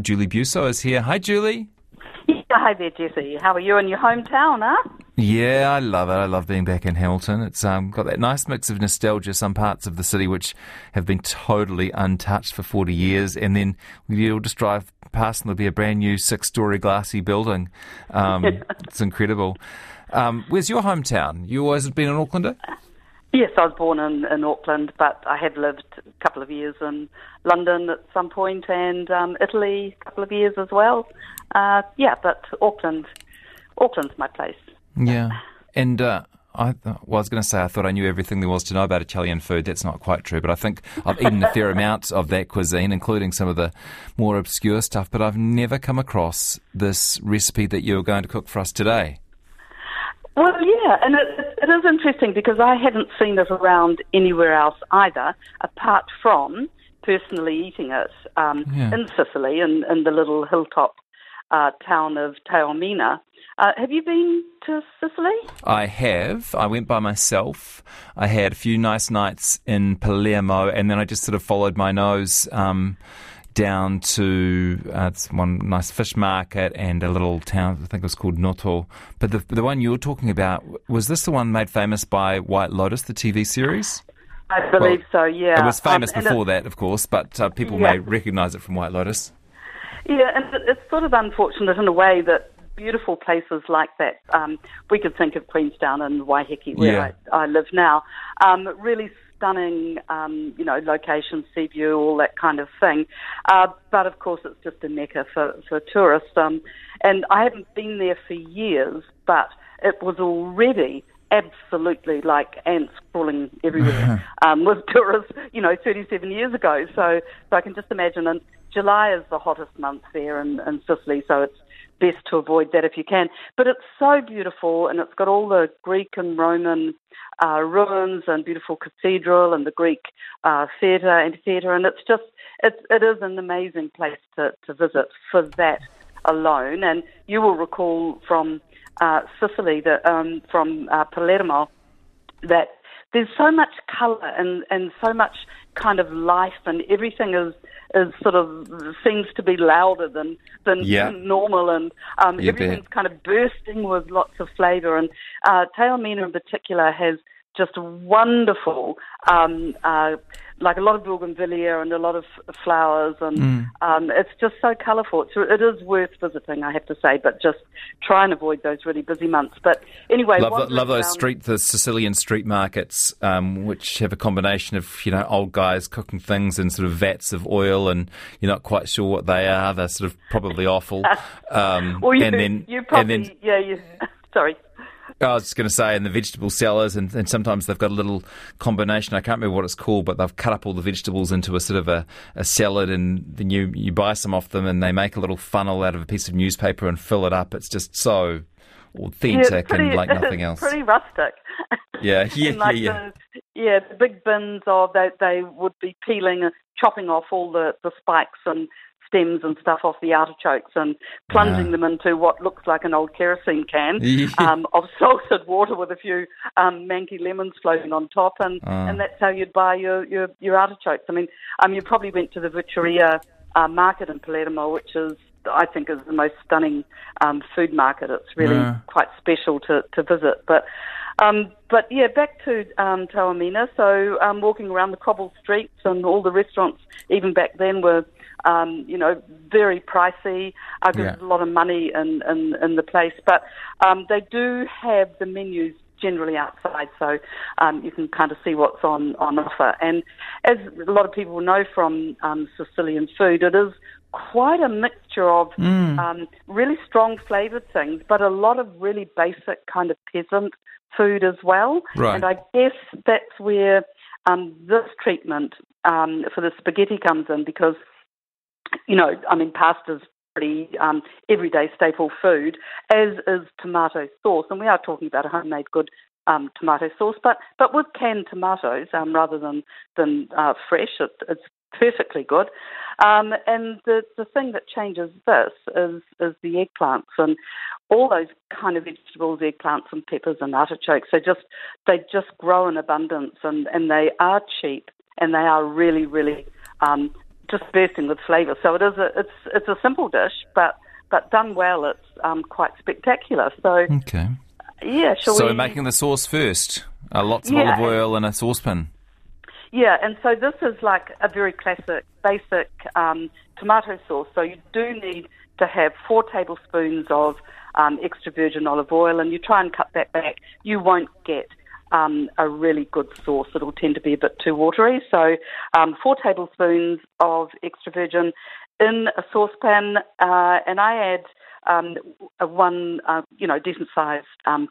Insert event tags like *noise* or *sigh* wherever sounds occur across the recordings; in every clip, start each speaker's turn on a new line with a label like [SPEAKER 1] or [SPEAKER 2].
[SPEAKER 1] Julie Biuso is here. Hi, Julie.
[SPEAKER 2] Yeah, hi there, Jesse. How are you in your hometown, huh?
[SPEAKER 1] Yeah, I love it. I love being back in Hamilton. It's um, got that nice mix of nostalgia, some parts of the city which have been totally untouched for 40 years, and then you'll just drive past and there'll be a brand new six story glassy building. Um, *laughs* it's incredible. Um, where's your hometown? You always been an Aucklander?
[SPEAKER 2] Yes, I was born in, in Auckland, but I have lived a couple of years in London at some point and um, Italy a couple of years as well. Uh, yeah, but Auckland, Auckland's my place.
[SPEAKER 1] Yeah, and uh, I, well, I was going to say I thought I knew everything there was to know about Italian food. That's not quite true, but I think I've eaten a fair *laughs* amount of that cuisine, including some of the more obscure stuff. But I've never come across this recipe that you're going to cook for us today.
[SPEAKER 2] Well, yeah, and it, it is interesting because I haven't seen it around anywhere else either, apart from personally eating it um, yeah. in Sicily, in, in the little hilltop uh, town of Taormina. Uh, have you been to Sicily?
[SPEAKER 1] I have. I went by myself. I had a few nice nights in Palermo, and then I just sort of followed my nose. Um, down to uh, one nice fish market and a little town, I think it was called Noto. But the, the one you were talking about, was this the one made famous by White Lotus, the TV series?
[SPEAKER 2] I believe well, so, yeah.
[SPEAKER 1] It was famous um, before that, of course, but uh, people yeah. may recognise it from White Lotus.
[SPEAKER 2] Yeah, and it's sort of unfortunate in a way that beautiful places like that, um, we could think of Queenstown and Waiheke, where yeah. I, I, live now, um, really stunning, um, you know, location, sea view, all that kind of thing. Uh, but of course, it's just a mecca for, for tourists. Um, and I haven't been there for years, but it was already absolutely like ants crawling everywhere *laughs* um, with tourists, you know, 37 years ago. So, so I can just imagine. And July is the hottest month there in, in Sicily, so it's best to avoid that if you can. But it's so beautiful, and it's got all the Greek and Roman uh, ruins and beautiful cathedral and the Greek uh, theatre, amphitheatre, and it's just it's it is an amazing place to, to visit for that alone. And you will recall from uh, Sicily that um, from uh, Palermo that there's so much colour and, and so much kind of life and everything is is sort of seems to be louder than than yeah. normal and um, everything's bet. kind of bursting with lots of flavour and uh, Taormina in particular has just wonderful, um, uh, like a lot of bougainvillea and a lot of flowers, and mm. um, it's just so colourful. It's, it is worth visiting, I have to say, but just try and avoid those really busy months. But anyway,
[SPEAKER 1] love, love those street, the Sicilian street markets, um, which have a combination of you know old guys cooking things in sort of vats of oil, and you're not quite sure what they are. They're sort of probably awful. *laughs*
[SPEAKER 2] Um, well, you, and then, you probably, and then, yeah, you, *laughs* sorry.
[SPEAKER 1] I was just going to say, in the vegetable sellers, and, and, sometimes they've got a little combination. I can't remember what it's called, but they've cut up all the vegetables into a sort of a, a salad, and then you, you buy some off them, and they make a little funnel out of a piece of newspaper and fill it up. It's just so authentic yeah, pretty, and like nothing *laughs* else.
[SPEAKER 2] Pretty rustic.
[SPEAKER 1] Yeah, *laughs* yeah, like yeah,
[SPEAKER 2] yeah. The, yeah, the big bins of they they would be peeling, and chopping off all the the spikes and stems and stuff off the artichokes and plunging yeah. them into what looks like an old kerosene can *laughs* um, of salted water with a few um, manky lemons floating on top, and, uh. and that's how you'd buy your, your, your artichokes. I mean, um, you probably went to the Vucciria uh, market in Palermo, which is I think is the most stunning um, food market. It's really yeah. quite special to, to visit. But um, but yeah, back to um, Taormina. So um, walking around the cobbled streets and all the restaurants, even back then, were um, you know, very pricey. Uh, there's yeah. a lot of money in, in, in the place, but um, they do have the menus generally outside, so um, you can kind of see what's on, on offer. And as a lot of people know from um, Sicilian food, it is quite a mixture of mm. um, really strong flavoured things, but a lot of really basic kind of peasant food as well.
[SPEAKER 1] Right.
[SPEAKER 2] And I guess that's where um, this treatment um, for the spaghetti comes in because you know, I mean, pasta's pretty um, everyday staple food, as is tomato sauce. And we are talking about a homemade good um, tomato sauce, but but with canned tomatoes um, rather than than uh, fresh. It, it's perfectly good. Um, and the the thing that changes this is is the eggplants and all those kind of vegetables, eggplants and peppers and artichokes. They just they just grow in abundance and and they are cheap and they are really really um, just bursting with flavour. So it is a it's it's a simple dish, but but done well, it's um, quite spectacular. So
[SPEAKER 1] okay,
[SPEAKER 2] yeah.
[SPEAKER 1] so
[SPEAKER 2] we...
[SPEAKER 1] we're making the sauce first. Uh, lots of yeah, olive oil in a saucepan.
[SPEAKER 2] Yeah, and so this is like a very classic, basic um, tomato sauce. So you do need to have four tablespoons of um, extra virgin olive oil, and you try and cut that back. You won't get um, a really good sauce. It'll tend to be a bit too watery. So, um, four tablespoons of extra virgin in a saucepan, uh, and I add um, a one, uh, you know, decent sized um,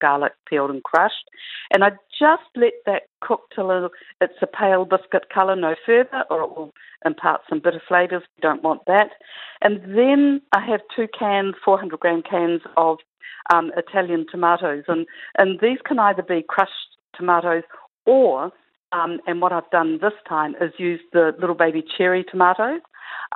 [SPEAKER 2] garlic peeled and crushed, and I just let that cook till it's a pale biscuit colour, no further, or it will impart some bitter flavours. We don't want that. And then I have two cans, 400 gram cans of um, Italian tomatoes, and and these can either be crushed tomatoes or um, and what I've done this time is use the little baby cherry tomatoes.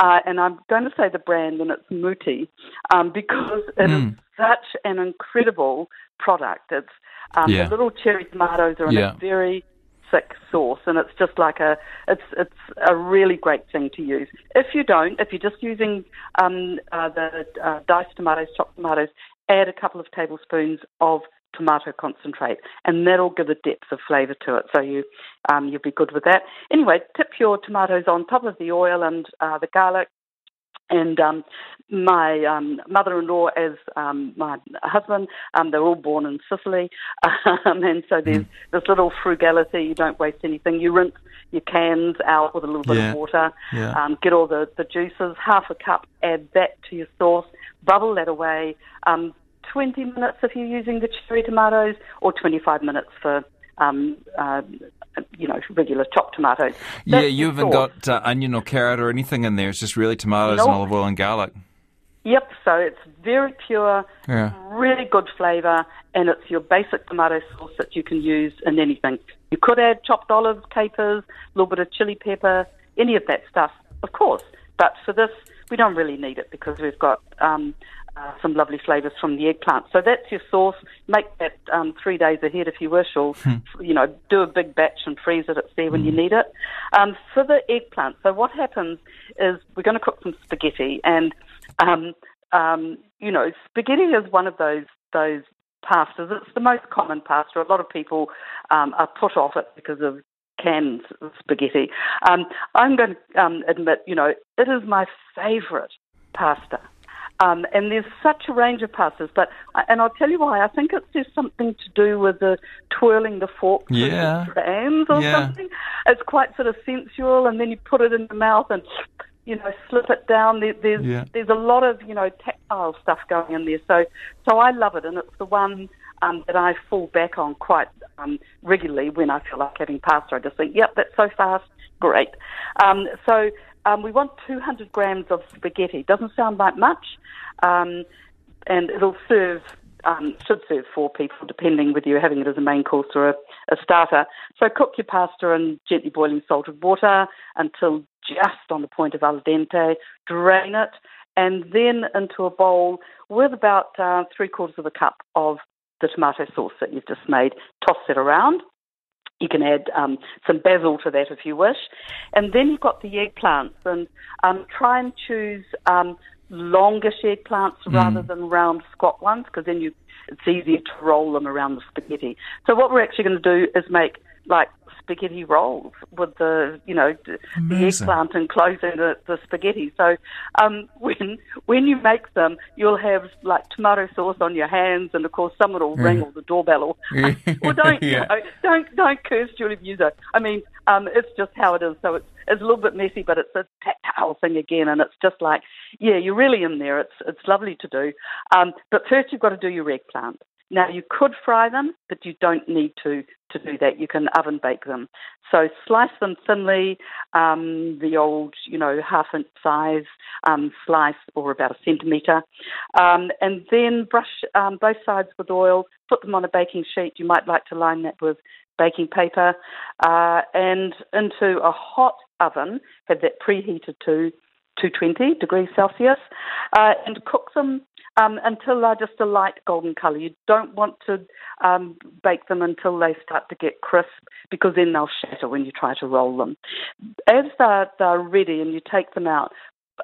[SPEAKER 2] Uh, and I'm going to say the brand, and it's Mutti, um, because it mm. is such an incredible product. It's um, yeah. the little cherry tomatoes are in yeah. a very thick sauce, and it's just like a it's it's a really great thing to use. If you don't, if you're just using um, uh, the uh, diced tomatoes, chopped tomatoes, add a couple of tablespoons of tomato concentrate, and that'll give a depth of flavour to it. So you um, you'll be good with that. Anyway, tip your tomatoes on top of the oil and uh, the garlic. And um, my um, mother-in-law, as um, my husband, um, they're all born in Sicily, *laughs* um, and so there's mm. this little frugality. You don't waste anything. You rinse your cans out with a little bit
[SPEAKER 1] yeah.
[SPEAKER 2] of water.
[SPEAKER 1] Yeah.
[SPEAKER 2] Um, get all the, the juices. Half a cup. Add that to your sauce. Bubble that away. Um, 20 minutes if you're using the cherry tomatoes, or 25 minutes for um, uh, you know, regular chopped tomatoes.
[SPEAKER 1] That's yeah, you haven't got uh, onion or carrot or anything in there. It's just really tomatoes nope. and olive oil and garlic.
[SPEAKER 2] Yep, so it's very pure,
[SPEAKER 1] yeah.
[SPEAKER 2] really good flavour, and it's your basic tomato sauce that you can use in anything. You could add chopped olives, capers, a little bit of chili pepper, any of that stuff, of course. But for this, we don't really need it because we've got um, uh, some lovely flavours from the eggplant. So that's your sauce. Make that um, three days ahead if you wish, or hmm. you know, do a big batch and freeze it. It's there when you hmm. need it. Um, for the eggplant, so what happens is we're going to cook some spaghetti, and um, um, you know, spaghetti is one of those those pastas. It's the most common pasta. A lot of people um, are put off it because of canned spaghetti. Um, I'm going to um, admit, you know, it is my favourite pasta. Um, and there's such a range of pastas, but and I'll tell you why. I think it's just something to do with the twirling the fork
[SPEAKER 1] yeah.
[SPEAKER 2] the strands or
[SPEAKER 1] yeah.
[SPEAKER 2] something. It's quite sort of sensual, and then you put it in the mouth and you know slip it down. There, there's
[SPEAKER 1] yeah.
[SPEAKER 2] there's a lot of you know tactile stuff going in there. So so I love it, and it's the one um, that I fall back on quite um, regularly when I feel like having pasta. I just think, yep, that's so fast, great. Um, so um, we want 200 grams of spaghetti. Doesn't sound like much, um, and it'll serve. Um, should serve four people, depending whether you're having it as a main course or a, a starter. So cook your pasta in gently boiling salted water until just on the point of al dente. Drain it, and then into a bowl with about uh, three quarters of a cup of the tomato sauce that you've just made. Toss it around. You can add um, some basil to that if you wish. And then you've got the eggplants, and um, try and choose um, longish eggplants mm. rather than round squat ones, because then you, it's easier to roll them around the spaghetti. So what we're actually going to do is make like spaghetti rolls with the you know Amazing. the eggplant enclosing the, the spaghetti. So um, *laughs* when when you make them, you'll have like tomato sauce on your hands, and of course someone will ring or the doorbell or *laughs* well *laughs* don't yeah. you know, don't don't curse Julie Biuso. I mean um, it's just how it is. So it's it's a little bit messy, but it's a tactile thing again, and it's just like yeah, you're really in there. It's it's lovely to do. Um, but first you've got to do your eggplant. Now you could fry them, but you don't need to to do that. You can oven bake them. So slice them thinly, um, the old, you know, half inch size um, slice or about a centimetre, um, and then brush um, both sides with oil. Put them on a baking sheet. You might like to line that with baking paper, uh, and into a hot oven. Have that preheated to 220 degrees Celsius, uh, and cook them um, until they're just a light golden colour. You don't want to um, bake them until they start to get crisp because then they'll shatter when you try to roll them. As they're, they're ready and you take them out,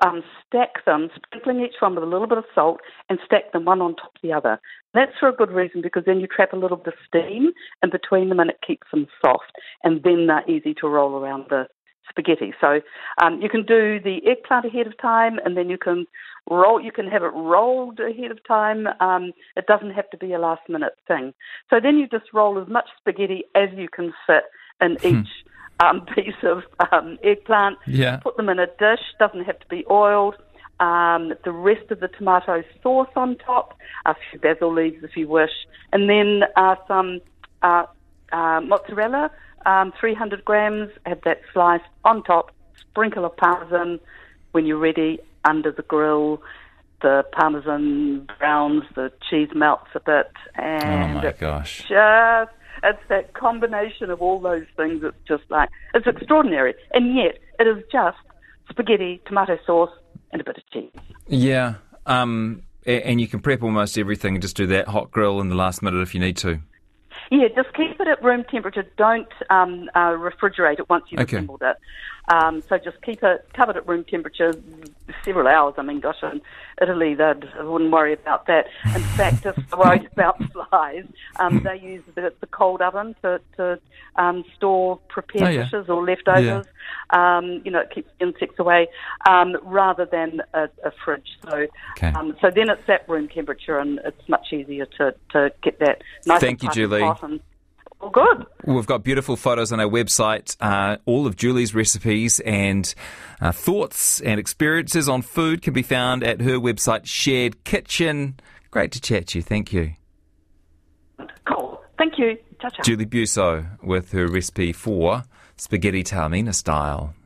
[SPEAKER 2] um, stack them, sprinkling each one with a little bit of salt, and stack them one on top of the other. That's for a good reason because then you trap a little bit of steam in between them and it keeps them soft, and then they're easy to roll around the spaghetti. So um, you can do the eggplant ahead of time, and then you can roll. You can have it rolled ahead of time. Um, it doesn't have to be a last minute thing. So then you just roll as much spaghetti as you can fit in hmm. each um, *laughs* piece of um, eggplant.
[SPEAKER 1] Yeah.
[SPEAKER 2] Put them in a dish. Doesn't have to be oiled. Um, the rest of the tomato sauce on top, a few basil leaves if you wish, and then uh, some uh, uh, mozzarella, um, 300 grams. Have that sliced on top. Sprinkle of parmesan when you're ready under the grill. The parmesan browns, the cheese melts a bit, and
[SPEAKER 1] oh my gosh,
[SPEAKER 2] just it's that combination of all those things. It's just like it's extraordinary, and yet it is just spaghetti, tomato sauce, and a bit of cheese.
[SPEAKER 1] Yeah, um, and you can prep almost everything just do that hot grill in the last minute if you need to.
[SPEAKER 2] Yeah, just keep it at room temperature. Don't um, uh, refrigerate it once you've okay. assembled it. Um, so just keep it covered at room temperature several hours. I mean, gosh, in Italy, they wouldn't worry about that. In fact, just *laughs* worried about flies. Um, they use the, the cold oven to, to um, store prepared oh, yeah. dishes or leftovers. Yeah. Um, you know, it keeps insects away um, rather than a, a fridge. So,
[SPEAKER 1] okay. um,
[SPEAKER 2] so then it's at room temperature, and it's much easier to, to get that nice.
[SPEAKER 1] Thank you, Julie.
[SPEAKER 2] Well, good.
[SPEAKER 1] We've got beautiful photos on our website, uh, all of Julie's recipes and uh, thoughts and experiences on food can be found at her website, Shared Kitchen. Great to chat to you. Thank you.
[SPEAKER 2] Cool. Thank you. Ciao, ciao.
[SPEAKER 1] Julie Biuso with her recipe for spaghetti taormina style.